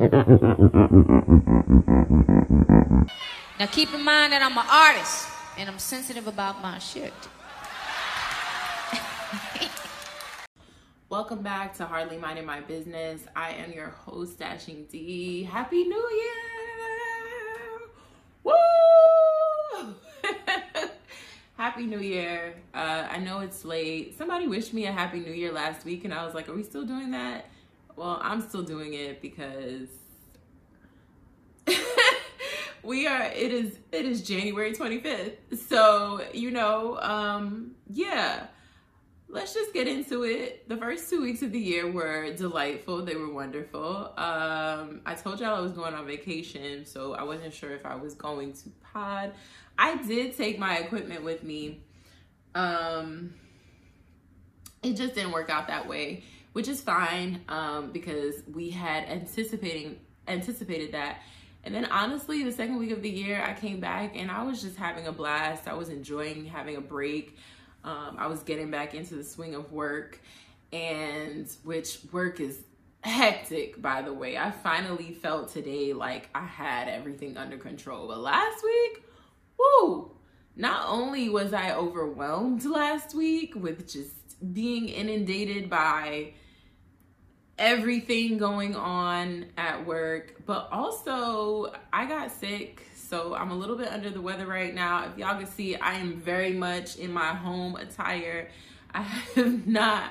Now keep in mind that I'm an artist and I'm sensitive about my shit. Welcome back to Hardly Minding My Business. I am your host, Dashing D. Happy New Year! Woo! Happy New Year. Uh, I know it's late. Somebody wished me a Happy New Year last week, and I was like, Are we still doing that? Well, I'm still doing it because we are it is it is January 25th. So, you know, um yeah. Let's just get into it. The first two weeks of the year were delightful. They were wonderful. Um, I told y'all I was going on vacation, so I wasn't sure if I was going to pod. I did take my equipment with me. Um, it just didn't work out that way, which is fine um, because we had anticipating anticipated that. And then honestly, the second week of the year, I came back and I was just having a blast. I was enjoying having a break. Um, I was getting back into the swing of work, and which work is hectic, by the way. I finally felt today like I had everything under control. But last week, whoo, not only was I overwhelmed last week with just being inundated by everything going on at work, but also I got sick. So I'm a little bit under the weather right now. If y'all can see, I am very much in my home attire. I have not,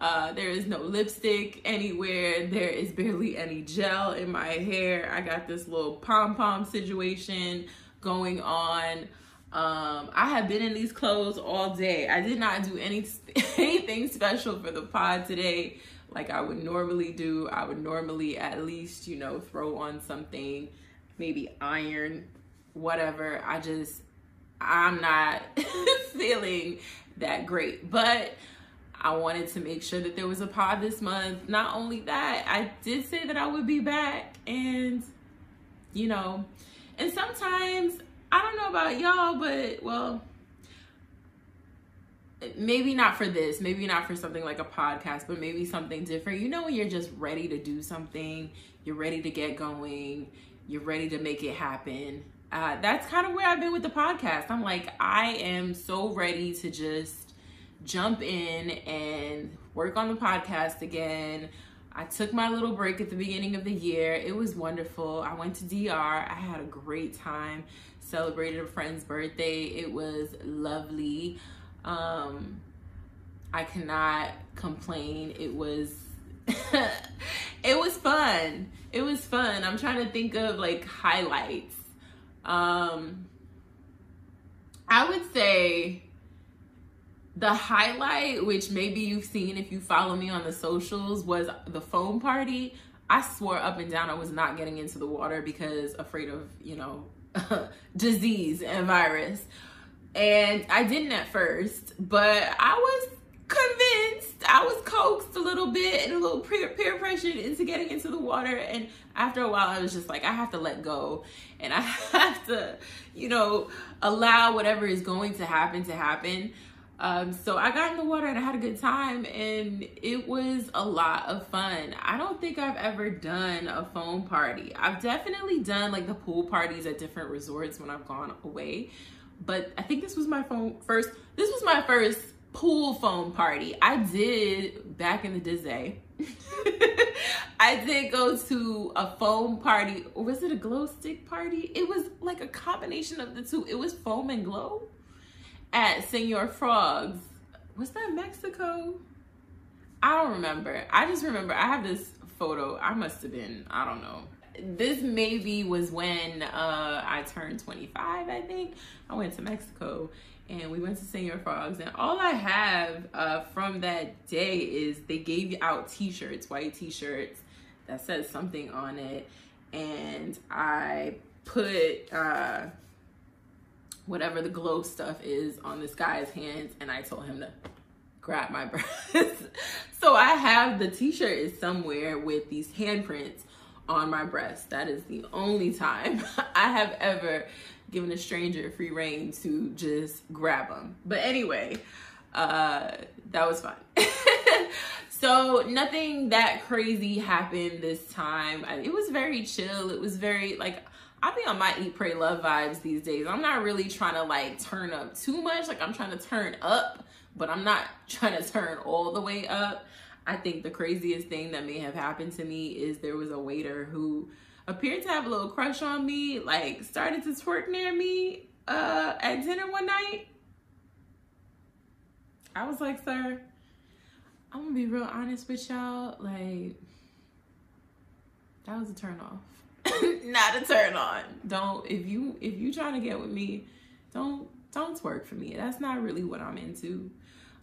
uh, there is no lipstick anywhere. There is barely any gel in my hair. I got this little pom-pom situation going on. Um, I have been in these clothes all day. I did not do any anything special for the pod today like I would normally do. I would normally at least, you know, throw on something, maybe iron, whatever. I just, I'm not feeling that great. But I wanted to make sure that there was a pod this month. Not only that, I did say that I would be back and, you know, and sometimes, I don't know about y'all, but well, maybe not for this, maybe not for something like a podcast, but maybe something different. You know, when you're just ready to do something, you're ready to get going, you're ready to make it happen. Uh, that's kind of where I've been with the podcast. I'm like, I am so ready to just jump in and work on the podcast again. I took my little break at the beginning of the year. It was wonderful. I went to DR. I had a great time. Celebrated a friend's birthday. It was lovely. Um, I cannot complain. It was it was fun. It was fun. I'm trying to think of like highlights. Um I would say the highlight, which maybe you've seen if you follow me on the socials, was the foam party. I swore up and down I was not getting into the water because afraid of, you know, disease and virus. And I didn't at first, but I was convinced. I was coaxed a little bit and a little peer, peer pressured into getting into the water. And after a while, I was just like, I have to let go and I have to, you know, allow whatever is going to happen to happen. Um, so I got in the water and I had a good time and it was a lot of fun. I don't think I've ever done a foam party. I've definitely done like the pool parties at different resorts when I've gone away, but I think this was my phone first. This was my first pool foam party. I did back in the day. I did go to a foam party, or was it a glow stick party? It was like a combination of the two. It was foam and glow at Senor Frogs. Was that Mexico? I don't remember. I just remember I have this photo. I must have been, I don't know, this maybe was when uh, I turned 25, I think. I went to Mexico and we went to Senor Frogs. And all I have uh, from that day is they gave you out t shirts, white t shirts that says something on it. And I put uh, whatever the glow stuff is on this guy's hands and I told him to grab my breast. so I have the t shirt is somewhere with these handprints on my breast. That is the only time I have ever given a stranger free reign to just grab them. But anyway, uh, that was fun. So nothing that crazy happened this time. It was very chill. It was very like I be on my eat, pray, love vibes these days. I'm not really trying to like turn up too much. Like I'm trying to turn up, but I'm not trying to turn all the way up. I think the craziest thing that may have happened to me is there was a waiter who appeared to have a little crush on me, like started to twerk near me uh, at dinner one night. I was like, sir, I'm gonna be real honest with y'all. Like, that was a turn off. Not a turn on. Don't if you if you trying to get with me, don't don't twerk for me. That's not really what I'm into.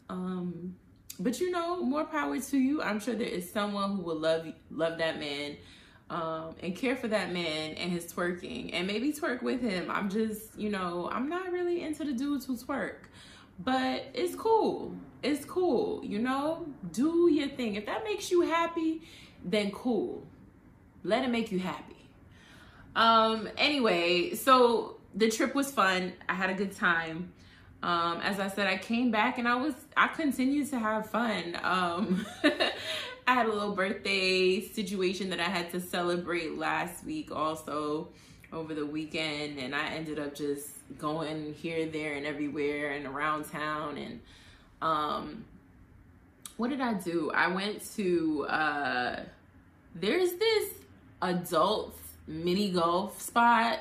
Um, but you know, more power to you. I'm sure there is someone who will love love that man um, and care for that man and his twerking and maybe twerk with him. I'm just, you know, I'm not really into the dudes who twerk, but it's cool. It's cool, you know? Do your thing. If that makes you happy, then cool. Let it make you happy. Um, anyway, so the trip was fun. I had a good time. Um, as I said, I came back and I was, I continued to have fun. Um, I had a little birthday situation that I had to celebrate last week also over the weekend and I ended up just going here, there and everywhere and around town and um what did I do? I went to uh there's this adult mini golf spot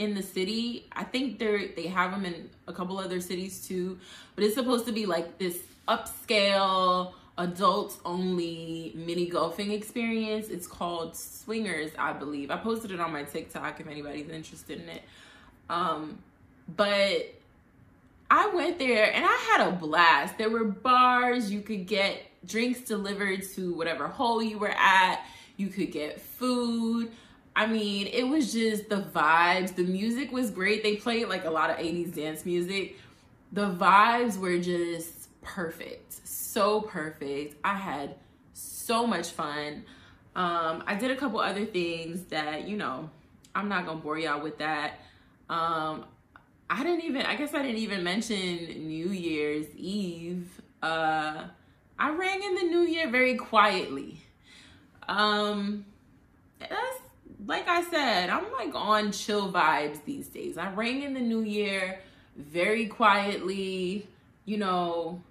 in the city. I think they're they have them in a couple other cities too, but it's supposed to be like this upscale adults only mini golfing experience. It's called Swingers, I believe. I posted it on my TikTok if anybody's interested in it. Um, but I went there and I had a blast. There were bars, you could get drinks delivered to whatever hole you were at, you could get food. I mean, it was just the vibes. The music was great. They played like a lot of 80s dance music. The vibes were just perfect so perfect. I had so much fun. Um, I did a couple other things that, you know, I'm not gonna bore y'all with that. Um, I didn't even, I guess I didn't even mention New Year's Eve. Uh, I rang in the new year very quietly. Um, that's, like I said, I'm like on chill vibes these days. I rang in the new year very quietly, you know,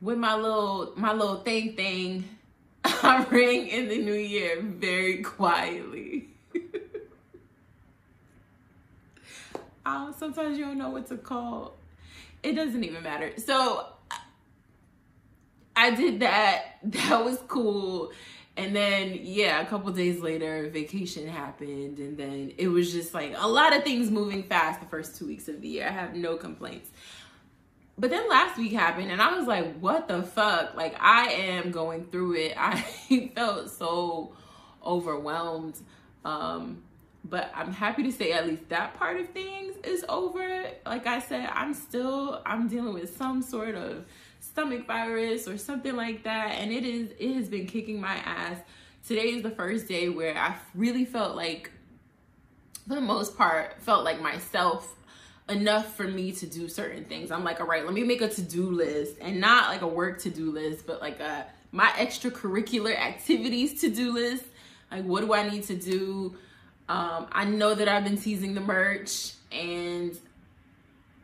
with my little my little thing thing, I rang in the new year very quietly. oh, sometimes you don't know what to call. It doesn't even matter. So I did that. That was cool. And then, yeah, a couple days later, vacation happened. And then it was just like a lot of things moving fast the first two weeks of the year. I have no complaints. But then last week happened and I was like, what the fuck? Like I am going through it. I felt so overwhelmed. Um, but I'm happy to say at least that part of things is over. Like I said, I'm still I'm dealing with some sort of stomach virus or something like that and it is it has been kicking my ass. Today is the first day where I really felt like for the most part felt like myself enough for me to do certain things. I'm like, all right, let me make a to-do list and not like a work to-do list, but like a my extracurricular activities to-do list. Like what do I need to do? Um, I know that I've been teasing the merch and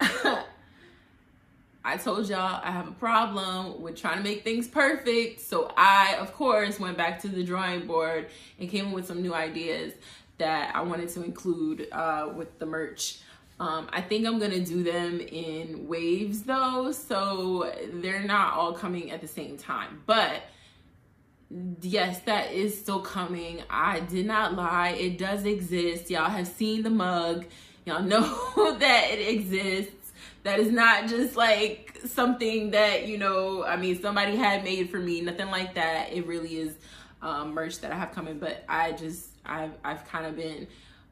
I told y'all I have a problem with trying to make things perfect. So I, of course, went back to the drawing board and came up with some new ideas that I wanted to include uh, with the merch. Um, I think I'm gonna do them in waves though, so they're not all coming at the same time. But yes, that is still coming. I did not lie, it does exist. Y'all have seen the mug, y'all know that it exists. That is not just like something that, you know, I mean, somebody had made for me, nothing like that. It really is um, merch that I have coming, but I just, I've, I've kind of been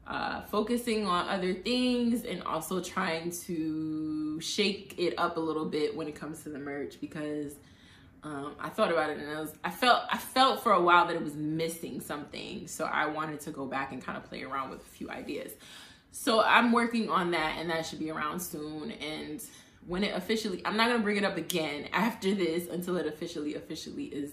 uh, focusing on other things and also trying to shake it up a little bit when it comes to the merch because um, I thought about it and I was I felt I felt for a while that it was missing something so I wanted to go back and kind of play around with a few ideas so I'm working on that and that should be around soon and when it officially I'm not gonna bring it up again after this until it officially officially is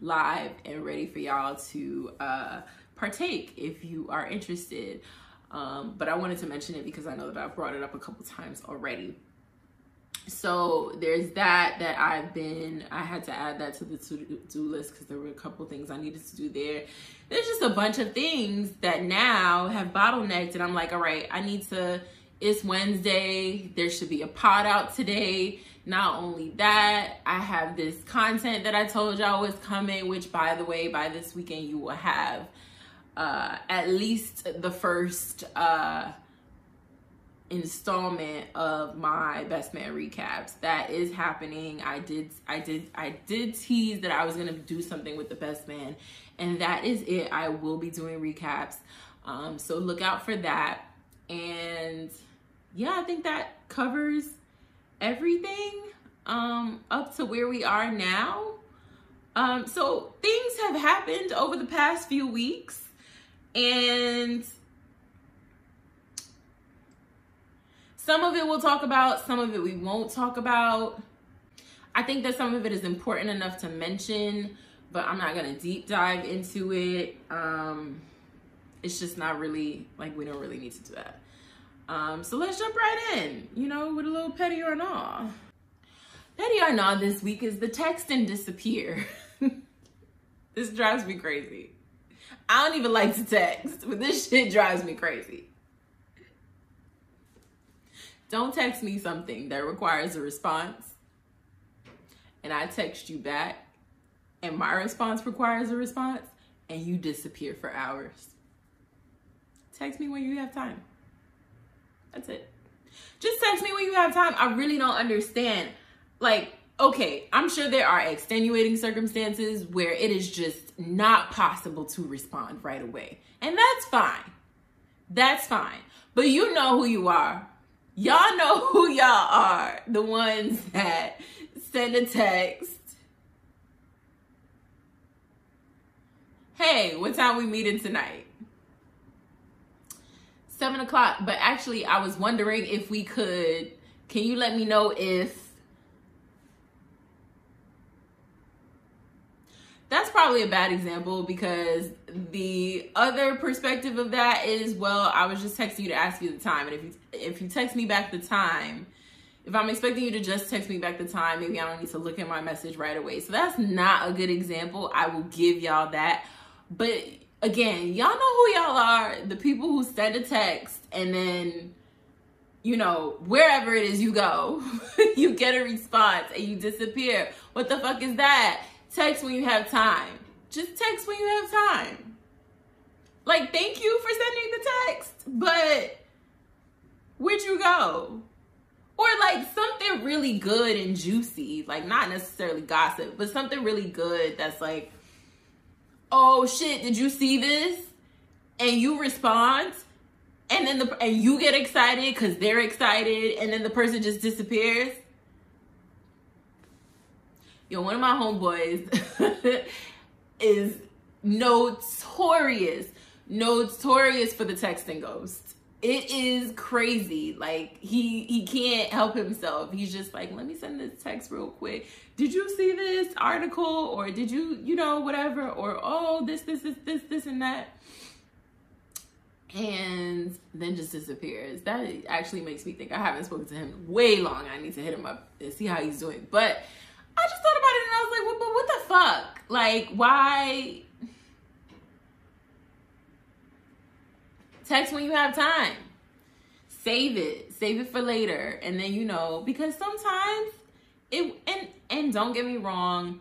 live and ready for y'all to uh, partake if you are interested. Um, but I wanted to mention it because I know that I've brought it up a couple times already. So there's that that I've been I had to add that to the to-do list because there were a couple things I needed to do there. There's just a bunch of things that now have bottlenecked and I'm like, all right, I need to it's Wednesday. There should be a pod out today. Not only that, I have this content that I told y'all was coming, which by the way, by this weekend you will have uh, at least the first uh, installment of my best man recaps. That is happening. I did I did I did tease that I was gonna do something with the best man, and that is it. I will be doing recaps. Um, so look out for that. And yeah, I think that covers everything um, up to where we are now. Um, so things have happened over the past few weeks, and some of it we'll talk about, some of it we won't talk about. I think that some of it is important enough to mention, but I'm not gonna deep dive into it. Um, it's just not really like we don't really need to do that. Um, so let's jump right in, you know, with a little petty or not. Petty or not this week is the text and disappear. this drives me crazy. I don't even like to text, but this shit drives me crazy. Don't text me something that requires a response and I text you back and my response requires a response and you disappear for hours. Text me when you have time. That's it. Just text me when you have time. I really don't understand. Like, okay, I'm sure there are extenuating circumstances where it is just not possible to respond right away. And that's fine. That's fine. But you know who you are. Y'all know who y'all are. The ones that send a text. Hey, what time we meeting tonight? seven o'clock. But actually, I was wondering if we could. Can you let me know if that's probably a bad example because the other perspective of that is well i was just texting you to ask you the time and if you if you text me back the time if i'm expecting you to just text me back the time maybe i don't need to look at my message right away so that's not a good example i will give y'all that but again, y'all know who y'all are. The people who send a text and then, you know, wherever it is you go, you get a response and you disappear. What the fuck is that? Text when you have time. Just text when you have time. Like, thank you for sending the text, but where'd you go? Or like something really good and juicy, like not necessarily gossip, but something really good that's like, oh shit, did you see this? And you respond, and then the and you get excited because they're excited, and then the person just disappears. Yo, one of my homeboys is notorious, notorious for the texting ghost it is crazy. Like he he can't help himself. He's just like, let me send this text real quick. Did you see this article or did you, you know, whatever or oh, this this this this this and that. And then just disappears. That actually makes me think I haven't spoken to him way long. I need to hit him up and see how he's doing. But I just thought about it and I was like, well, but what the fuck? Like, why Text when you have time. Save it. Save it for later. And then you know, because sometimes it and and don't get me wrong,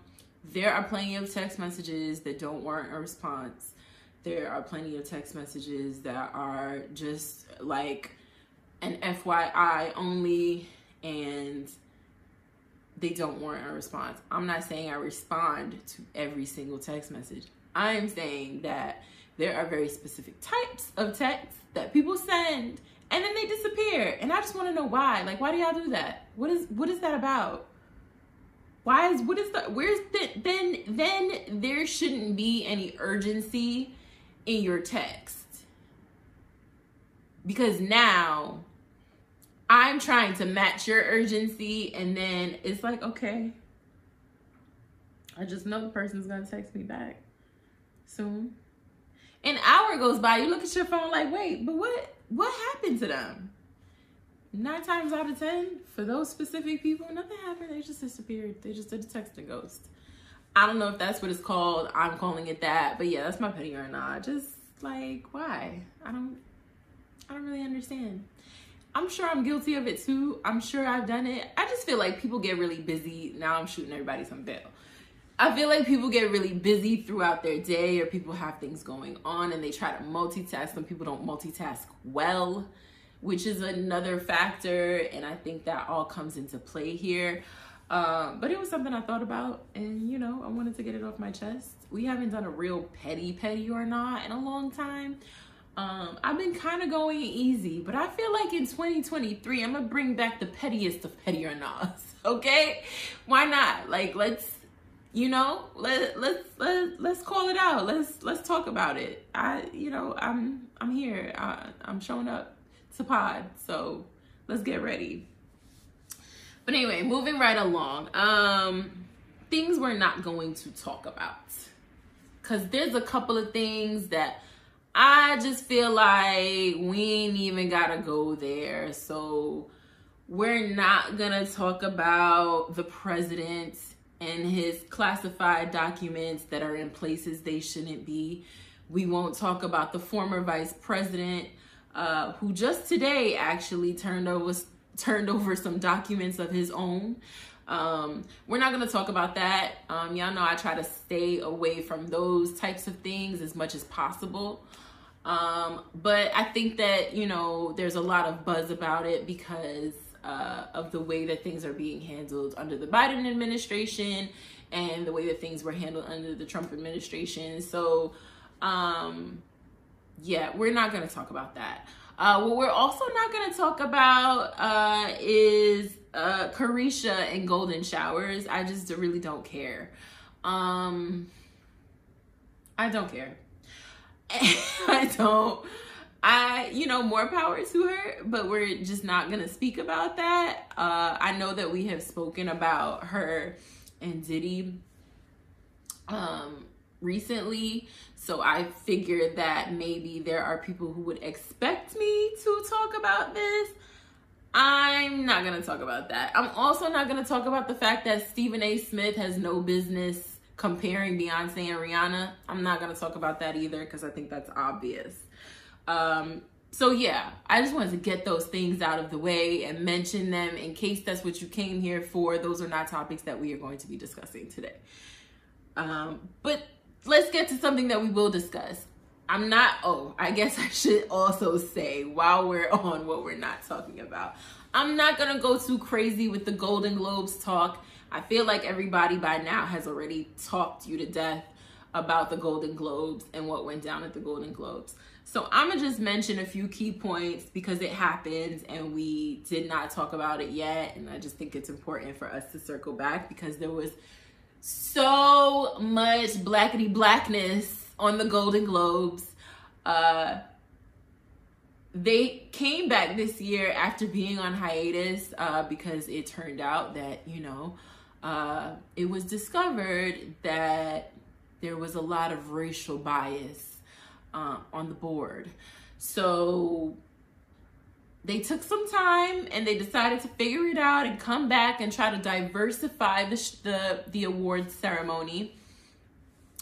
there are plenty of text messages that don't warrant a response. There are plenty of text messages that are just like an FYI only and they don't warrant a response. I'm not saying I respond to every single text message. I'm saying that there are very specific types of texts that people send and then they disappear. And I just want to know why. Like, why do y'all do that? What is what is that about? Why is what is the where's the then then there shouldn't be any urgency in your text. Because now I'm trying to match your urgency, and then it's like, okay, I just know the person's gonna text me back soon. An hour goes by, you look at your phone like, wait, but what what happened to them? Nine times out of ten, for those specific people, nothing happened. They just disappeared. They just did a texting ghost. I don't know if that's what it's called. I'm calling it that, but yeah, that's my petty or not. Just like why? I don't I don't really understand. I'm sure I'm guilty of it too. I'm sure I've done it. I just feel like people get really busy. Now I'm shooting everybody some bail. I feel like people get really busy throughout their day or people have things going on and they try to multitask. Some people don't multitask well, which is another factor. And I think that all comes into play here. Um, but it was something I thought about and, you know, I wanted to get it off my chest. We haven't done a real petty petty or not in a long time. Um, I've been kind of going easy, but I feel like in 2023, I'm gonna bring back the pettiest of petty or not. Okay, why not? Like, let's, you know, let let's let let's call it out. Let's let's talk about it. I, you know, I'm I'm here. I, I'm showing up to pod, so let's get ready. But anyway, moving right along. Um, things we're not going to talk about because there's a couple of things that I just feel like we ain't even gotta go there. So we're not gonna talk about the president and his classified documents that are in places they shouldn't be. We won't talk about the former vice president, uh, who just today actually turned over turned over some documents of his own. Um, we're not going to talk about that. Um, y'all know I try to stay away from those types of things as much as possible. Um, but I think that, you know, there's a lot of buzz about it because uh, of the way that things are being handled under the Biden administration and the way that things were handled under the Trump administration. So, um, yeah, we're not going to talk about that. Uh, what we're also not going to talk about uh, is uh, Caresha and golden showers. I just really don't care. Um, I don't care. I don't. I, you know, more power to her, but we're just not going to speak about that. Uh, I know that we have spoken about her and Diddy um, recently. So I figured that maybe there are people who would expect me to talk about this. I'm not going to talk about that. I'm also not going to talk about the fact that Stephen A. Smith has no business comparing Beyonce and Rihanna. I'm not going to talk about that either because I think that's obvious. Um, so yeah, I just wanted to get those things out of the way and mention them in case that's what you came here for. Those are not topics that we are going to be discussing today. Um, but let's get to something that we will discuss. I'm not, oh, I guess I should also say while we're on what we're not talking about, I'm not gonna go too crazy with the Golden Globes talk. I feel like everybody by now has already talked you to death about the Golden Globes and what went down at the Golden Globes. So I'm gonna just mention a few key points because it happened and we did not talk about it yet. And I just think it's important for us to circle back because there was so much blackety blackness on the Golden Globes. Uh, they came back this year after being on hiatus uh, because it turned out that, you know, uh, it was discovered that there was a lot of racial bias uh, on the board. So they took some time and they decided to figure it out and come back and try to diversify the the, the award ceremony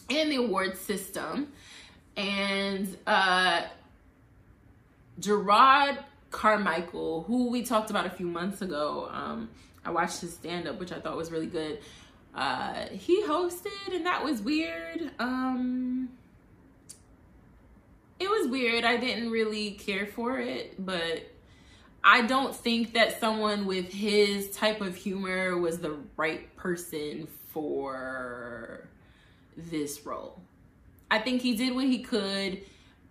and the award system. And uh, Jerrod Carmichael, who we talked about a few months ago, um, I watched his stand up, which I thought was really good. Uh, he hosted, and that was weird. Um, it was weird. I didn't really care for it, but I don't think that someone with his type of humor was the right person for this role. I think he did what he could,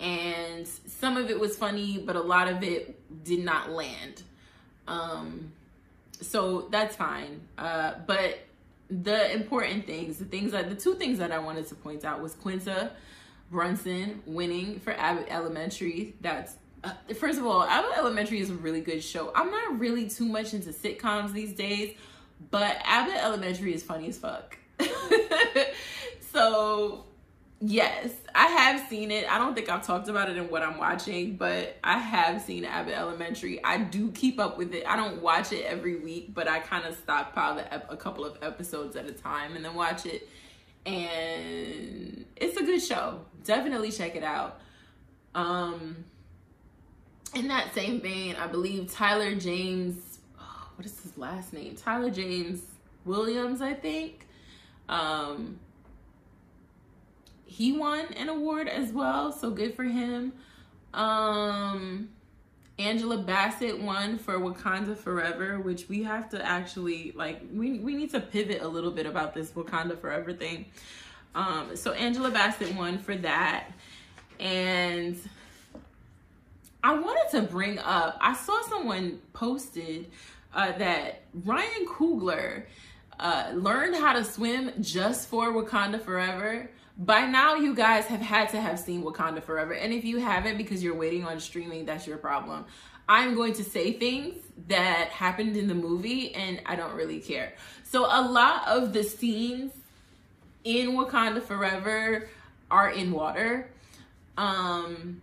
and some of it was funny, but a lot of it did not land. Um, so that's fine. Uh, but the important things, the things that the two things that I wanted to point out was Quinta Brunson winning for Abbott Elementary. That's uh, first of all, Abbott Elementary is a really good show. I'm not really too much into sitcoms these days, but Abbott Elementary is funny as fuck. so, yes, I have seen it. I don't think I've talked about it in what I'm watching, but I have seen Abbott Elementary. I do keep up with it. I don't watch it every week, but I kind of stockpile a couple of episodes at a time and then watch it. And it's a good show. Definitely check it out. Um, in that same vein, I believe Tyler James, oh, what is his last name? Tyler James Williams, I think. Um, he won an award as well, so good for him. Um, Angela Bassett won for Wakanda Forever, which we have to actually like we we need to pivot a little bit about this Wakanda Forever thing. Um, so Angela Bassett won for that, and I wanted to bring up. I saw someone posted uh, that Ryan Coogler uh, learned how to swim just for Wakanda Forever. By now, you guys have had to have seen Wakanda Forever. And if you haven't because you're waiting on streaming, that's your problem. I'm going to say things that happened in the movie and I don't really care. So, a lot of the scenes in Wakanda Forever are in water. Um,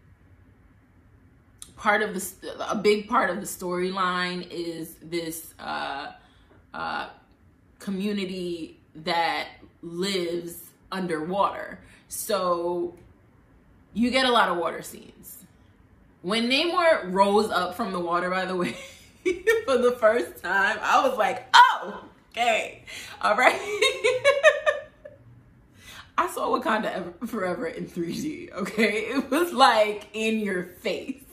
part of the a big part of the storyline is this uh, uh, community that lives underwater. So you get a lot of water scenes. When Namor rose up from the water, by the way, for the first time, I was like, oh, okay, all right. I saw Wakanda Forever in 3D, okay? It was like in your face.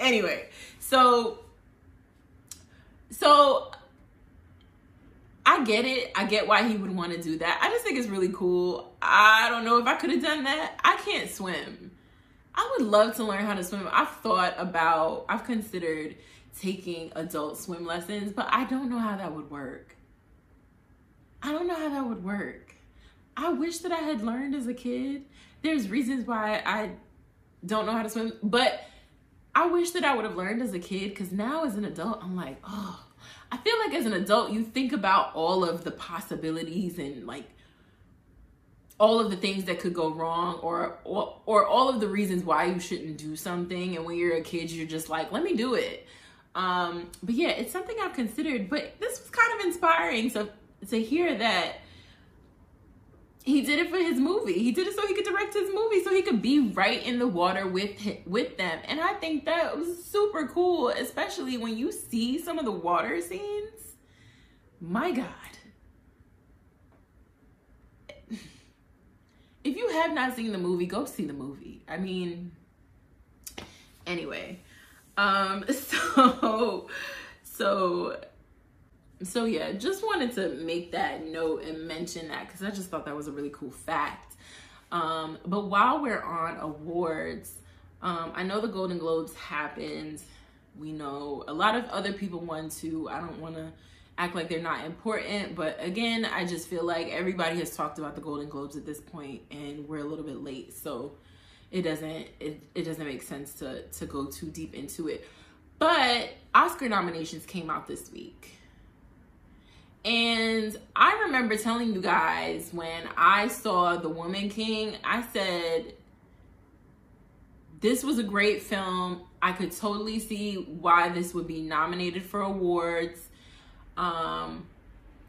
Anyway, so so I get it. I get why he would want to do that. I just think it's really cool. I don't know if I could have done that. I can't swim. I would love to learn how to swim. I've thought about, I've considered taking adult swim lessons, but I don't know how that would work. I don't know how that would work. I wish that I had learned as a kid. There's reasons why I don't know how to swim, but I wish that I would have learned as a kid because now as an adult, I'm like, oh, I feel like as an adult, you think about all of the possibilities and like all of the things that could go wrong or, or or all of the reasons why you shouldn't do something. And when you're a kid you're just like let me do it. Um but yeah it's something i've considered but this was kind of inspiring so to hear that he did it for his movie. He did it so he could direct his movie, so he could be right in the water with with them. And I think that was super cool, especially when you see some of the water scenes. My God. If you have not seen the movie, go see the movie. I mean, anyway. Um, so so so yeah, just wanted to make that note and mention that because I just thought that was a really cool fact. Um, but while we're on awards, um, I know the Golden Globes happened. We know a lot of other people won too. I don't want to act like they're not important, but again, I just feel like everybody has talked about the Golden Globes at this point, and we're a little bit late, so it doesn't it, it doesn't make sense to to go too deep into it. But Oscar nominations came out this week. And I remember telling you guys when I saw The Woman King, I said, this was a great film. I could totally see why this would be nominated for awards. Um,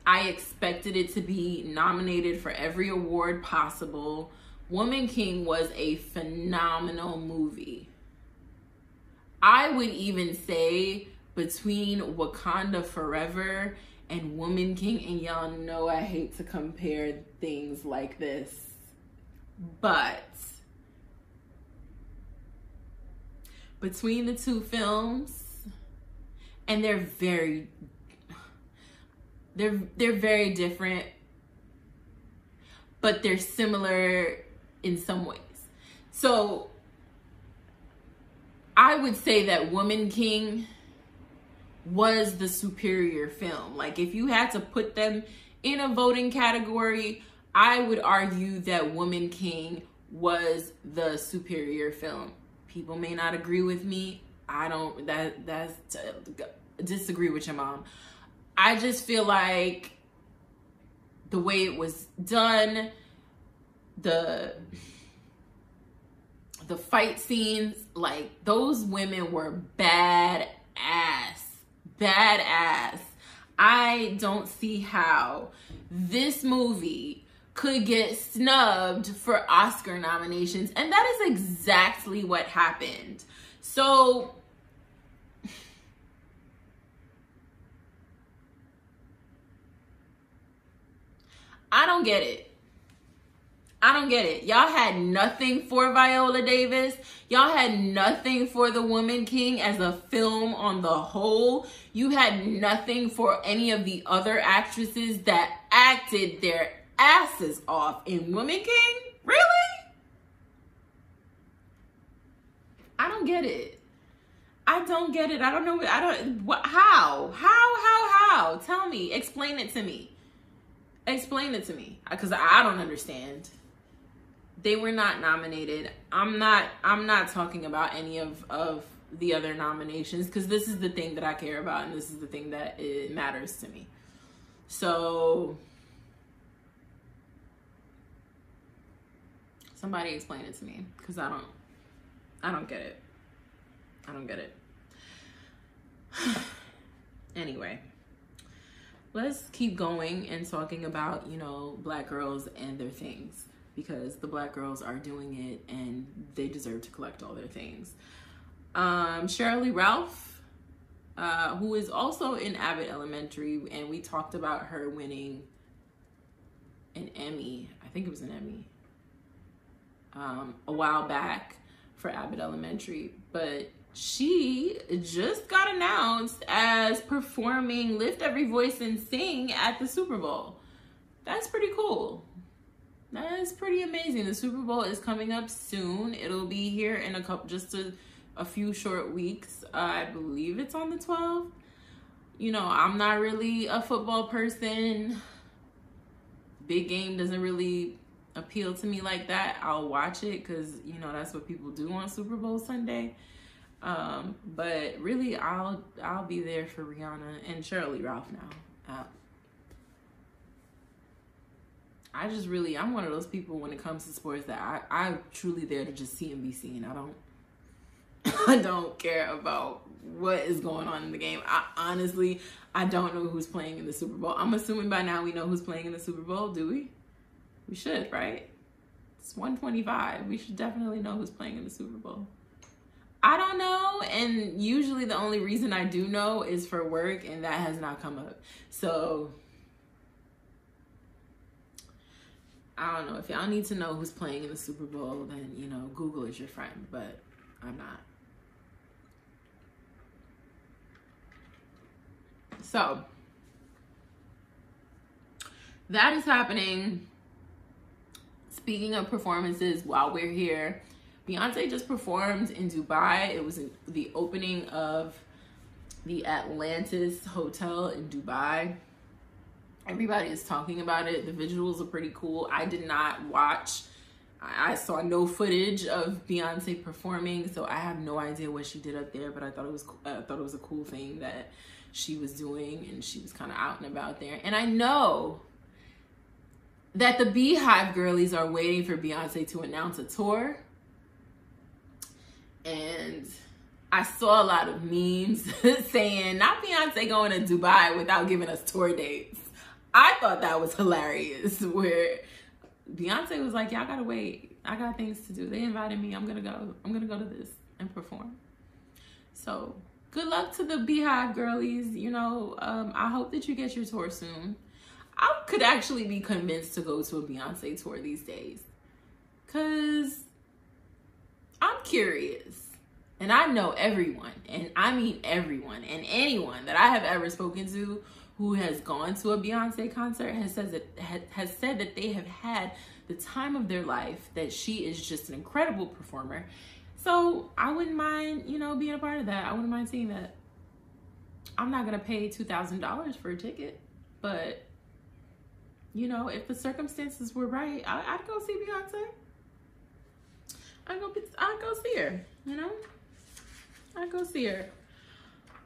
I expected it to be nominated for every award possible. Woman King was a phenomenal movie. I would even say between Wakanda Forever and Woman King, and y'all know I hate to compare things like this, but between the two films, and they're very they're they're very different, but they're similar in some ways. So I would say that Woman King was the superior film. Like if you had to put them in a voting category, I would argue that Woman King was the superior film. People may not agree with me. I don't that that's uh, disagree with your mom. I just feel like the way it was done, the the fight scenes, like those women were bad ass. Bad ass. I don't see how this movie could get snubbed for Oscar nominations. And that is exactly what happened. So, I don't get it. I don't get it. Y'all had nothing for Viola Davis. Y'all had nothing for The Woman King as a film on the whole. You had nothing for any of the other actresses that acted their asses off in Woman King. Really? I don't get it. I don't get it. I don't know. I don't. How? How? How? How? Tell me. Explain it to me. Explain it to me, because I don't understand they were not nominated. I'm not I'm not talking about any of of the other nominations because this is the thing that I care about and this is the thing that it matters to me. So somebody explain it to me because I don't I don't get it. I don't get it. anyway, let's keep going and talking about, you know, black girls and their things because the black girls are doing it and they deserve to collect all their things. Um, Sheryl Lee Ralph, uh, who is also in Abbott Elementary, and we talked about her winning an Emmy. I think it was an Emmy um, a while back for Abbott Elementary, but she just got announced as performing Lift Every Voice and Sing at the Super Bowl. That's pretty cool. That is pretty amazing. The Super Bowl is coming up soon. It'll be here in a couple, just a, a few short weeks. Uh, I believe it's on the 12th. You know, I'm not really a football person. Big game doesn't really appeal to me like that. I'll watch it because, you know, that's what people do on Super Bowl Sunday. Um, but really, I'll I'll be there for Rihanna and Sheryl Lee Ralph now. Uh, I just really I'm one of those people when it comes to sports that I I'm truly there to just see and be seen. I don't I don't care about what is going on in the game. I honestly I don't know who's playing in the Super Bowl. I'm assuming by now we know who's playing in the Super Bowl, do we? We should, right? It's 125. We should definitely know who's playing in the Super Bowl. I don't know, and usually the only reason I do know is for work, and that has not come up. So I don't know if y'all need to know who's playing in the Super Bowl, then you know Google is your friend, but I'm not. So that is happening. Speaking of performances, while we're here, Beyonce just performed in Dubai. It was the opening of the Atlantis Hotel in Dubai everybody is talking about it. The visuals are pretty cool. I did not watch. I saw no footage of Beyonce performing, so I have no idea what she did up there. But I thought it was thought it was a cool thing that she was doing, and she was kind of out and about there. And I know that the Beyhive girlies are waiting for Beyonce to announce a tour, and I saw a lot of memes saying not Beyonce going to Dubai without giving us tour dates. I thought that was hilarious where Beyonce was like, Y'all gotta wait. I got things to do. They invited me. I'm gonna go. I'm gonna go to this and perform. So good luck to the Beyhive girlies. You know, um, I hope that you get your tour soon. I could actually be convinced to go to a Beyonce tour these days. Cause I'm curious. And I know everyone, and I mean everyone and anyone that I have ever spoken to who has gone to a Beyonce concert has said that has said that they have had the time of their life. That she is just an incredible performer. So I wouldn't mind, you know, being a part of that. I wouldn't mind seeing that. I'm not gonna pay two thousand dollars for a ticket, but you know, if the circumstances were right, I, would go see Beyonce. I go I'd go see her. You know, I'd go see her.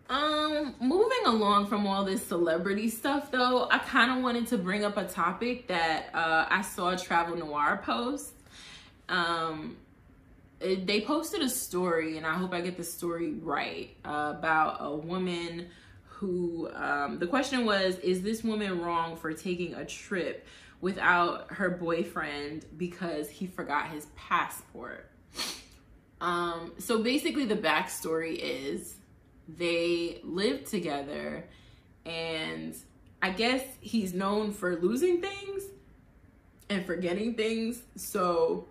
Um, moving along from all this celebrity stuff though, I kind of wanted to bring up a topic that uh, I saw a Travel Noir post. Um, it, they posted a story, and I hope I get the story right uh, about a woman who. Um, the question was, is this woman wrong for taking a trip without her boyfriend because he forgot his passport? Um, so basically, the backstory is they live together and I guess he's known for losing things and forgetting things. So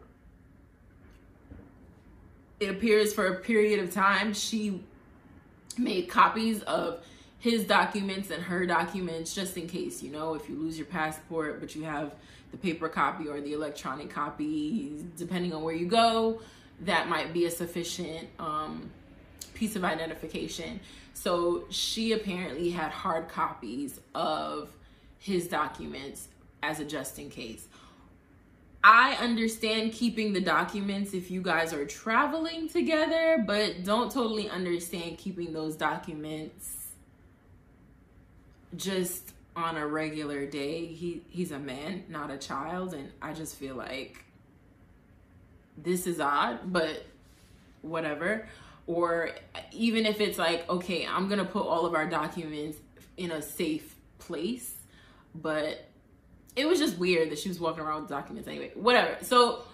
it appears for a period of time she made copies of his documents and her documents just in case, you know, if you lose your passport but you have the paper copy or the electronic copy, depending on where you go, that might be a sufficient um, piece of identification. So she apparently had hard copies of his documents as a just in case. I understand keeping the documents if you guys are traveling together, but don't totally understand keeping those documents just on a regular day. He he's a man, not a child, and I just feel like this is odd, but whatever or even if it's like okay i'm gonna put all of our documents in a safe place but it was just weird that she was walking around with documents anyway. Whatever. So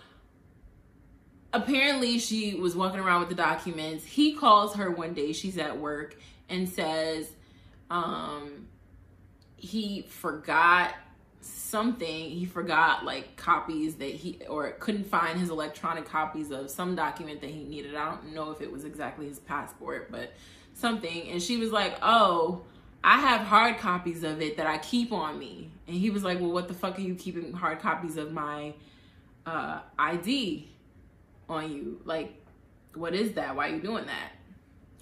apparently she was walking around with the documents. He calls her one day she's at work and says um he forgot something he forgot like copies that he or couldn't find his electronic copies of some document that he needed. I don't know if it was exactly his passport but something. And she was like oh i have hard copies of it that i keep on me. And he was like well what the fuck are you keeping hard copies of my uh id on you? Like what is that? Why are you doing that?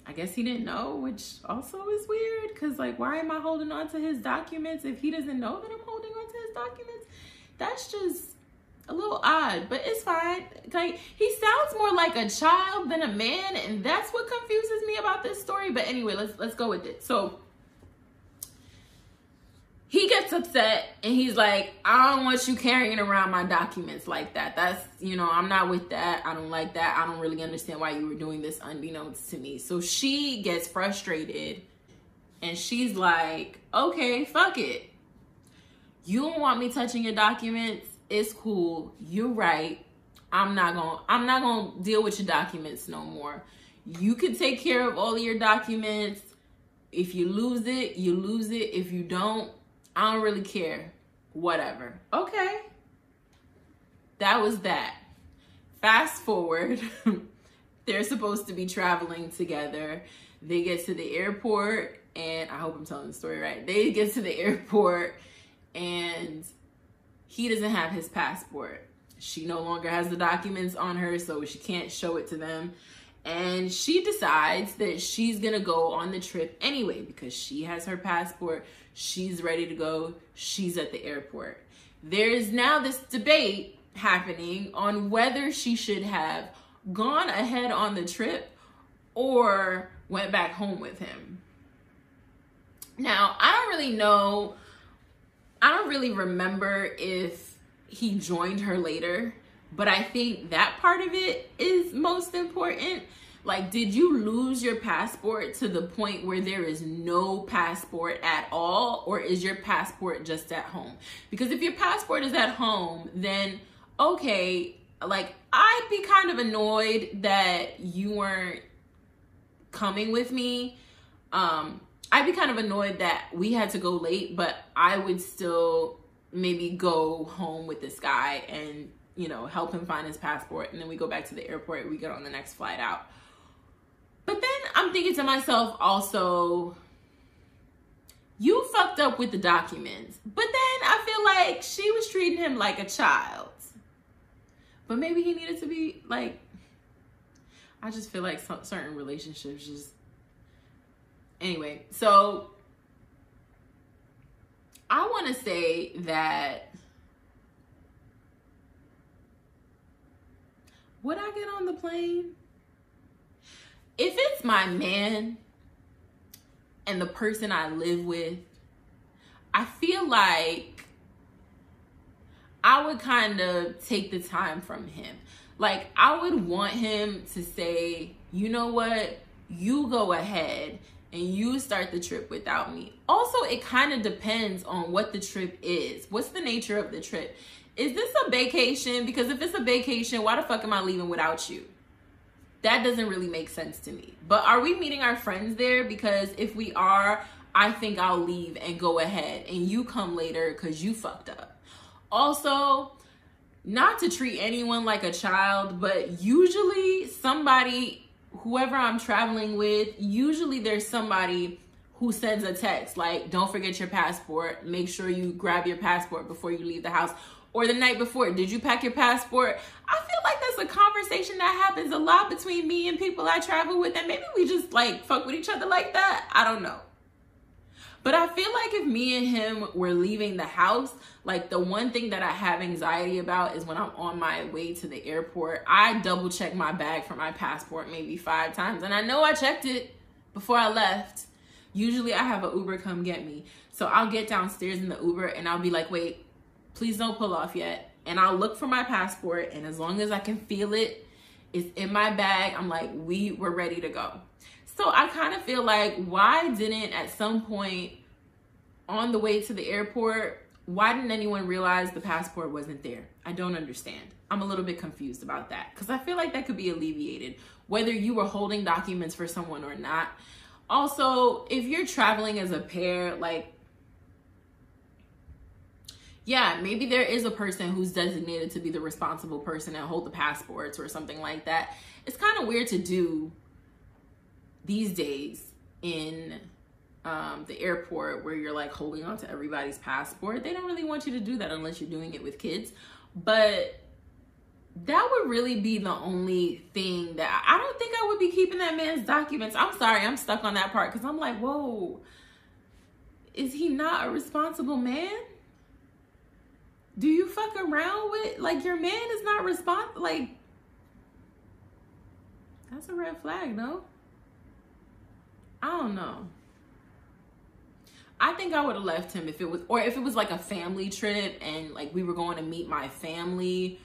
I guess he didn't know, which also is weird because, like, why am I holding on to his documents if he doesn't know that I'm holding his documents? That's just a little odd, but it's fine. Like, he sounds more like a child than a man, and that's what confuses me about this story. But anyway, let's let's go with it. So, he gets upset and he's like, I don't want you carrying around my documents like that. That's, you know, I'm not with that. I don't like that. I don't really understand why you were doing this unbeknownst to me. So she gets frustrated and she's like, okay, fuck it. You don't want me touching your documents. It's cool. You're right. I'm not to I'm not to deal with your documents no more. You can take care of all of your documents. If you lose it, you lose it. If you don't, I don't really care. Whatever. Okay. That was that. Fast forward. They're supposed to be traveling together. They get to the airport, and I hope I'm telling the story right. They get to the airport, and he doesn't have his passport. She no longer has the documents on her, so she can't show it to them. And she decides that she's gonna go on the trip anyway because she has her passport. She's ready to go. She's at the airport. There is now this debate happening on whether she should have gone ahead on the trip or went back home with him. Now, I don't really know, I don't really remember if he joined her later, but I think that part of it is most important like, did you lose your passport to the point where there is no passport at all, or is your passport just at home? Because if your passport is at home, then okay, like, I'd be kind of annoyed that you weren't coming with me. Um, I'd be kind of annoyed that we had to go late, but I would still maybe go home with this guy and you know help him find his passport and then we go back to the airport we get on the next flight out but then I'm thinking to myself also, you fucked up with the documents. But then I feel like she was treating him like a child. But maybe he needed to be like, I just feel like some, certain relationships just. Anyway, so I want to say that would I get on the plane? If it's my man and the person I live with, I feel like I would kind of take the time from him. Like, I would want him to say, you know what? You go ahead and you start the trip without me. Also, it kind of depends on what the trip is. What's the nature of the trip? Is this a vacation? Because if it's a vacation, why the fuck am I leaving without you? That doesn't really make sense to me. But are we meeting our friends there? Because if we are, I think I'll leave and go ahead and you come later because you fucked up. Also, not to treat anyone like a child, but usually somebody, whoever I'm traveling with, usually there's somebody who sends a text like, don't forget your passport. Make sure you grab your passport before you leave the house. Or the night before, did you pack your passport? I feel like that's a conversation that happens a lot between me and people I travel with, and maybe we just like fuck with each other like that. I don't know. But I feel like if me and him were leaving the house, like the one thing that I have anxiety about is when I'm on my way to the airport, I double check my bag for my passport maybe five times. And I know I checked it before I left. Usually I have an Uber come get me. So I'll get downstairs in the Uber and I'll be like, wait, please don't pull off yet. And I'll look for my passport. And as long as I can feel it, it's in my bag. I'm like, we were ready to go. So I kind of feel like why didn't at some point on the way to the airport, why didn't anyone realize the passport wasn't there? I don't understand. I'm a little bit confused about that because I feel like that could be alleviated whether you were holding documents for someone or not. Also, if you're traveling as a pair, like yeah, maybe there is a person who's designated to be the responsible person and hold the passports or something like that. It's kind of weird to do these days in um, the airport where you're like holding on to everybody's passport. They don't really want you to do that unless you're doing it with kids. But that would really be the only thing that I don't think I would be keeping that man's documents. I'm sorry, I'm stuck on that part because I'm like, whoa, is he not a responsible man? Do you fuck around with like your man is not responsible? Like, that's a red flag, no? I don't know. I think I would have left him if it was, or if it was like a family trip and like we were going to meet my family,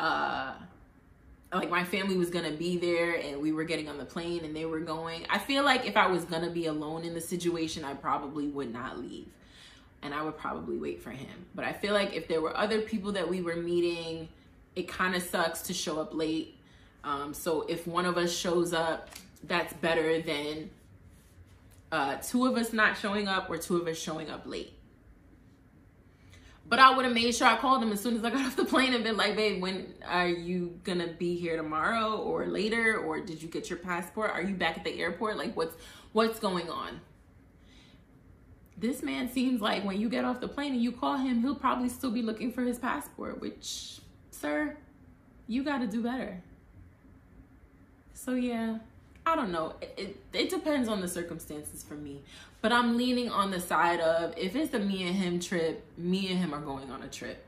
uh, like my family was gonna be there and we were getting on the plane and they were going. I feel like if I was gonna be alone in the situation, I probably would not leave and I would probably wait for him. But I feel like if there were other people that we were meeting, it kind of sucks to show up late. Um, so if one of us shows up, that's better than uh, two of us not showing up or two of us showing up late. But I would have made sure I called him as soon as I got off the plane and been like, babe, when are you gonna be here tomorrow or later? Or did you get your passport? Are you back at the airport? Like what's what's going on? This man seems like when you get off the plane and you call him, he'll probably still be looking for his passport, which, sir, you gotta do better. So yeah, I don't know. It, it, it, depends on the circumstances for me. But I'm leaning on the side of if it's a me and him trip, me and him are going on a trip.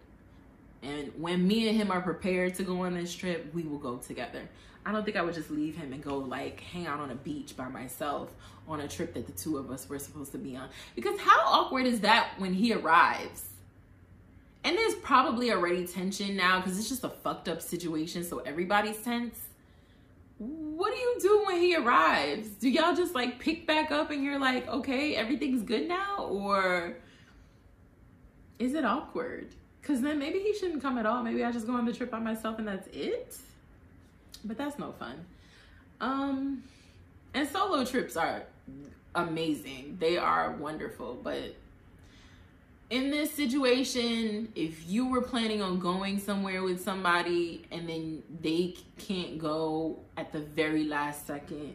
And when me and him are prepared to go on this trip, we will go together. I don't think I would just leave him and go like hang out on a beach by myself on a trip that the two of us were supposed to be on. Because how awkward is that when he arrives? And there's probably already tension now because it's just a fucked up situation, so everybody's tense what do you do when he arrives? Do y'all just like pick back up and you're like, okay, everything's good now? Or is it awkward? Because then maybe he shouldn't come at all. Maybe I just go on the trip by myself and that's it. But that's no fun. Um, and solo trips are amazing. They are wonderful, but in this situation, if you were planning on going somewhere with somebody and then they can't go at the very last second,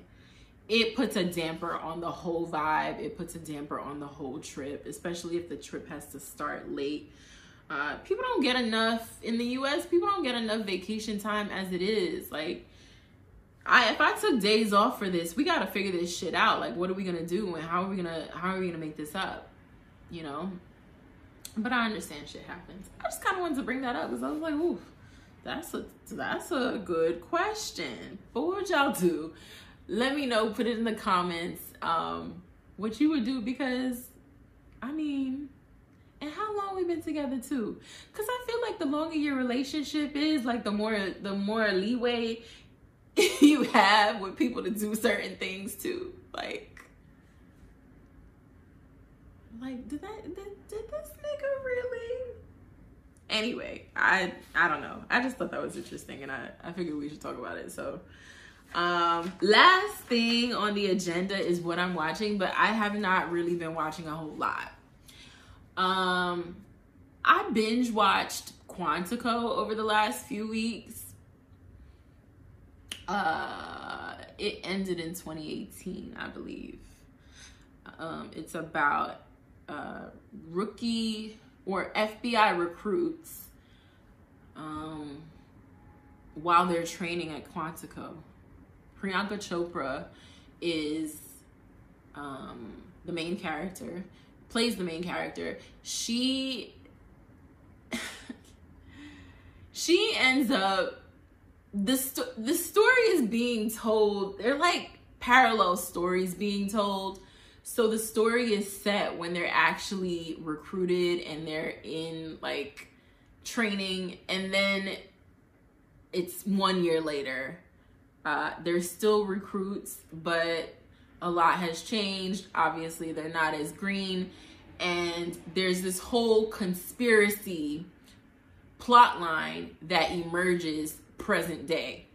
it puts a damper on the whole vibe. It puts a damper on the whole trip, especially if the trip has to start late. Uh, people don't get enough in the US, people don't get enough vacation time as it is. Like, I if I took days off for this, we gotta figure this shit out. Like, what are we gonna do and how are we gonna how are we gonna make this up? You know, but I understand shit happens. I just kind of wanted to bring that up because I was like, ooh, That's a that's a good question. But what would y'all do? Let me know. Put it in the comments. Um, what you would do because, I mean, and how long we've been together too? Because I feel like the longer your relationship is, like the more the more leeway you have with people to do certain things too. Like, like did that did, did this nigga really? Anyway, I I don't know. I just thought that was interesting, and I I figured we should talk about it. So. Um, last thing on the agenda is what I'm watching, but I have not really been watching a whole lot. Um, I binge watched Quantico over the last few weeks. Uh, it ended in 2018, I believe. Um, it's about uh, rookie or FBI recruits um, while they're training at Quantico. Priyanka Chopra is um, the main character, plays the main character. She she ends up the sto- the story is being told. They're like parallel stories being told. So the story is set when they're actually recruited and they're in like training, and then it's one year later. Uh, they're still recruits, but a lot has changed. Obviously, they're not as green, and there's this whole conspiracy plot line that emerges present day.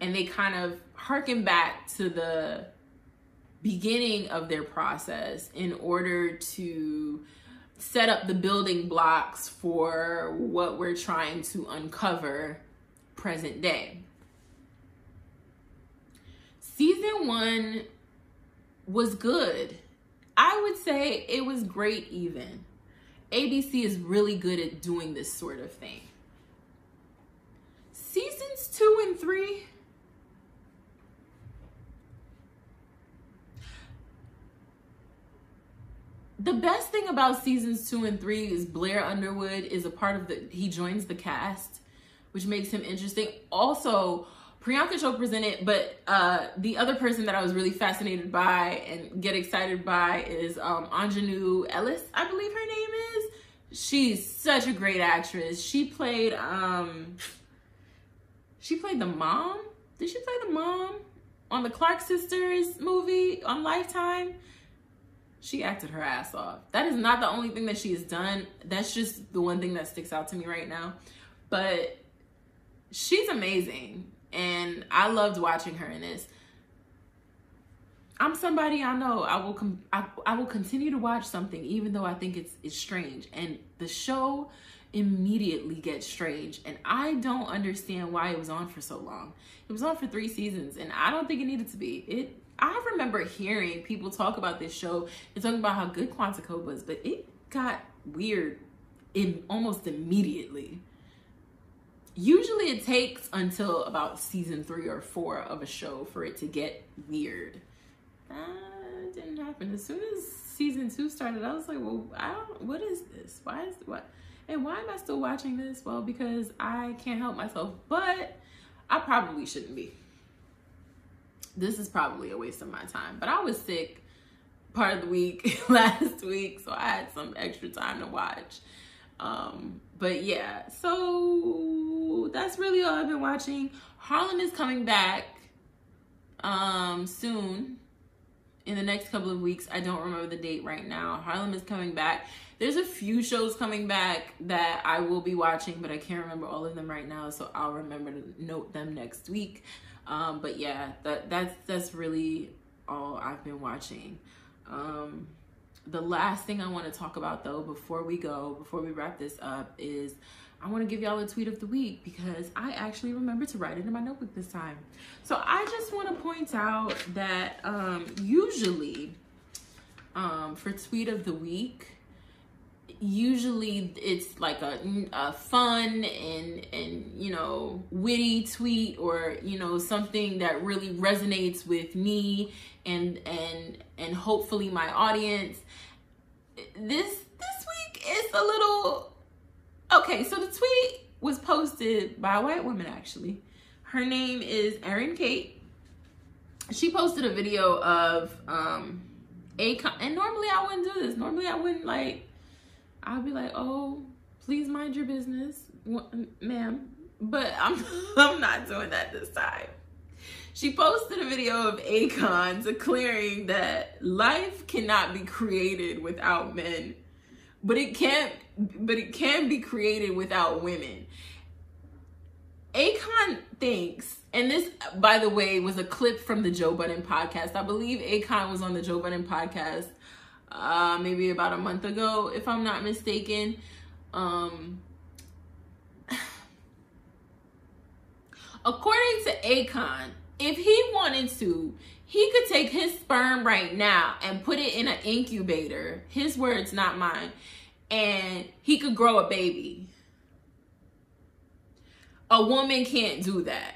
And they kind of harken back to the beginning of their process in order to set up the building blocks for what we're trying to uncover present day. Season one was good. I would say it was great, even. ABC is really good at doing this sort of thing. Seasons two and three. The best thing about seasons two and three is Blair Underwood is a part of the, he joins the cast, which makes him interesting. Also, Priyanka Chopra's in it, but uh, the other person that I was really fascinated by and get excited by is um, Aunjanue Ellis, I believe her name is. She's such a great actress. She played um, she played the mom. Did she play the mom on the Clark sisters movie on Lifetime? She acted her ass off. That is not the only thing that she has done. That's just the one thing that sticks out to me right now. But she's amazing and I loved watching her in this. I'm somebody I know I will com- I, I will continue to watch something even though I think it's it's strange and the show immediately gets strange and I don't understand why it was on for so long. It was on for 3 seasons and I don't think it needed to be. It I remember hearing people talk about this show and talking about how good Quantico was, but it got weird in almost immediately usually it takes until about season three or four of a show for it to get weird. That didn't happen. As soon as season two started, I was like, well, I don't, what is this? Why is, what? And why am I still watching this? Well, because I can't help myself, but I probably shouldn't be. This is probably a waste of my time, but I was sick part of the week last week, so I had some extra time to watch. Um, but yeah, so that's really all I've been watching. Harlem is coming back um soon in the next couple of weeks. I don't remember the date right now. Harlem is coming back. There's a few shows coming back that I will be watching, but I can't remember all of them right now, so I'll remember to note them next week. Um, but yeah, that that's that's really all I've been watching. Um, the last thing I want to talk about though before we go, before we wrap this up, is I want to give y'all a tweet of the week because I actually remember to write it in my notebook this time. So I just want to point out that um, usually um, for tweet of the week, usually it's like a, a fun and and you know witty tweet or you know something that really resonates with me and and and hopefully my audience this this week is a little okay so the tweet was posted by a white woman actually. Her name is Erin Kate. She posted a video of um Akon and normally I wouldn't do this. Normally I wouldn't like I'd be like, "Oh, please mind your business, ma'am." But I'm I'm not doing that this time. She posted a video of Akon declaring that life cannot be created without men, but it can't but it can be created without women. Akon thinks, and this, by the way, was a clip from the Joe Budden podcast. I believe Akon was on the Joe Budden podcast uh, maybe about a month ago, if I'm not mistaken. Um, according to Akon, if he wanted to, he could take his sperm right now and put it in an incubator. His words, not mine. And he could grow a baby. A woman can't do that.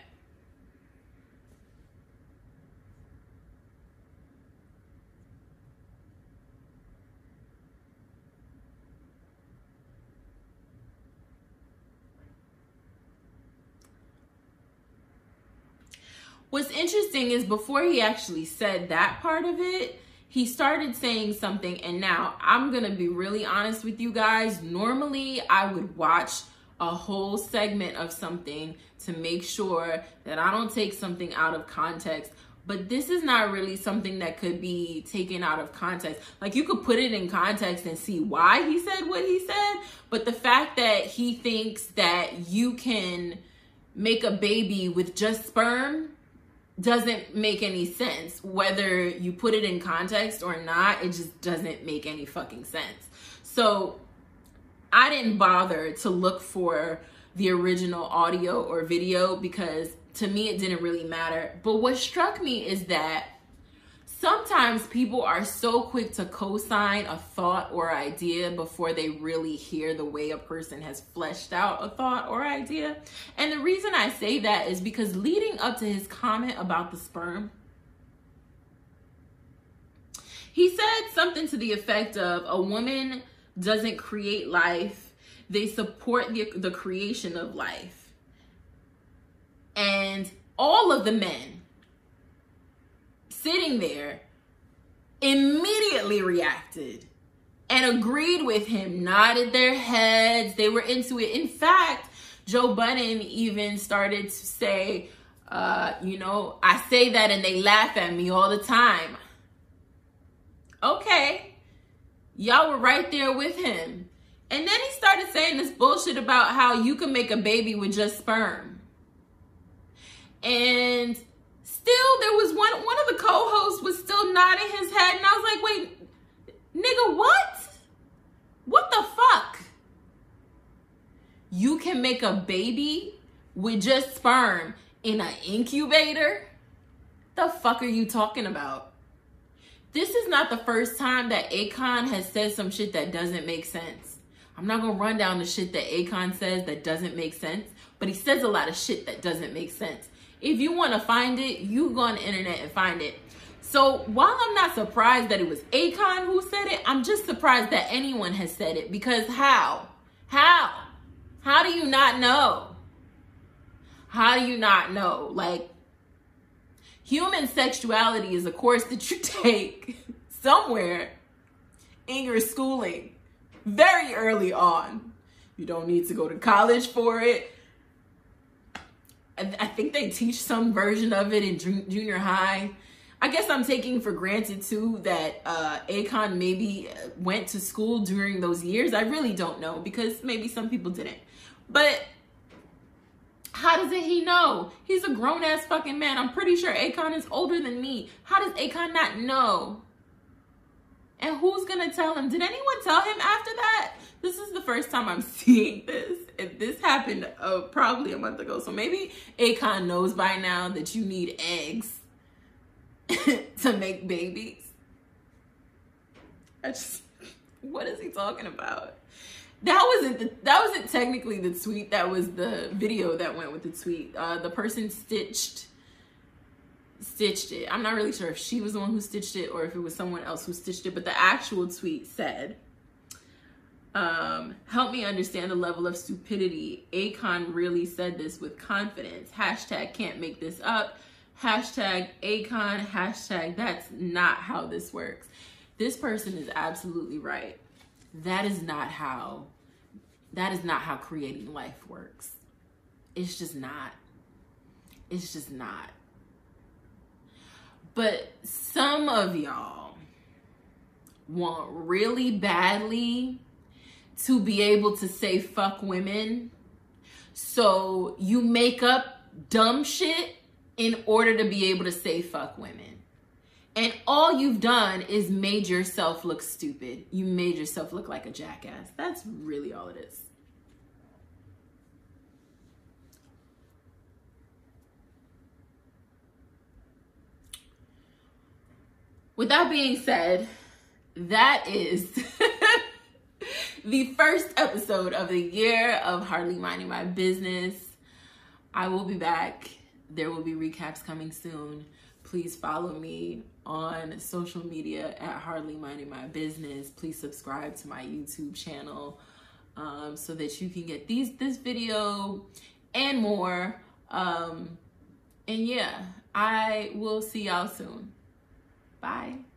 What's interesting is before he actually said that part of it, he started saying something. And now I'm going to be really honest with you guys. Normally, I would watch a whole segment of something to make sure that I don't take something out of context. But this is not really something that could be taken out of context. Like you could put it in context and see why he said what he said. But the fact that he thinks that you can make a baby with just sperm doesn't make any sense. Whether you put it in context or not, it just doesn't make any fucking sense. So I didn't bother to look for the original audio or video because to me it didn't really matter. But what struck me is that sometimes people are so quick to co-sign a thought or idea before they really hear the way a person has fleshed out a thought or idea. And the reason I say that is because leading up to his comment about the sperm, he said something to the effect of a woman doesn't create life, they support the, the creation of life. And all of the men sitting there immediately reacted and agreed with him, nodded their heads. They were into it. In fact, Joe Budden even started to say, uh, you know, I say that and they laugh at me all the time. Okay. Y'all were right there with him. And then he started saying this bullshit about how you can make a baby with just sperm. And still there was one one of the co-hosts was still nodding his head and I was like, wait, nigga, what? What the fuck? You can make a baby with just sperm in an incubator? The fuck are you talking about? This is not the first time that Akon has said some shit that doesn't make sense. I'm not gonna run down the shit that Akon says that doesn't make sense, but he says a lot of shit that doesn't make sense. If you want to find it, you go on the internet and find it. So while I'm not surprised that it was Akon who said it, I'm just surprised that anyone has said it because how? How? How do you not know? How do you not know? Like, human sexuality is a course that you take somewhere in your schooling very early on. You don't need to go to college for it. I think they teach some version of it in junior high. I guess I'm taking for granted too that uh, Akon maybe went to school during those years. I really don't know because maybe some people didn't. But how does it he know? He's a grown ass fucking man. I'm pretty sure Akon is older than me. How does Akon not know? And who's gonna tell him? Did anyone tell him after that? This is the first time I'm seeing this. And this happened uh, probably a month ago. So maybe Akon knows by now that you need eggs to make babies. I just, what is he talking about? That wasn't the, that wasn't technically the tweet. That was the video that went with the tweet. Uh, the person stitched stitched it. I'm not really sure if she was the one who stitched it or if it was someone else who stitched it, but the actual tweet said, Um, help me understand the level of stupidity. Akon really said this with confidence. Hashtag can't make this up. Hashtag Akon. Hashtag that's not how this works. This person is absolutely right. That is not how that is not how creating life works. It's just not. It's just not. But some of y'all want really badly to be able to say fuck women. So you make up dumb shit in order to be able to say fuck women. And all you've done is made yourself look stupid. You made yourself look like a jackass. That's really all it is. With that being said, that is the first episode of the year of Hardly Minding My Business. I will be back. There will be recaps coming soon. Please follow me on social media at Hardly Minding My Business. Please subscribe to my YouTube channel um, so that you can get these this video and more. Um, and yeah, I will see y'all soon. Bye.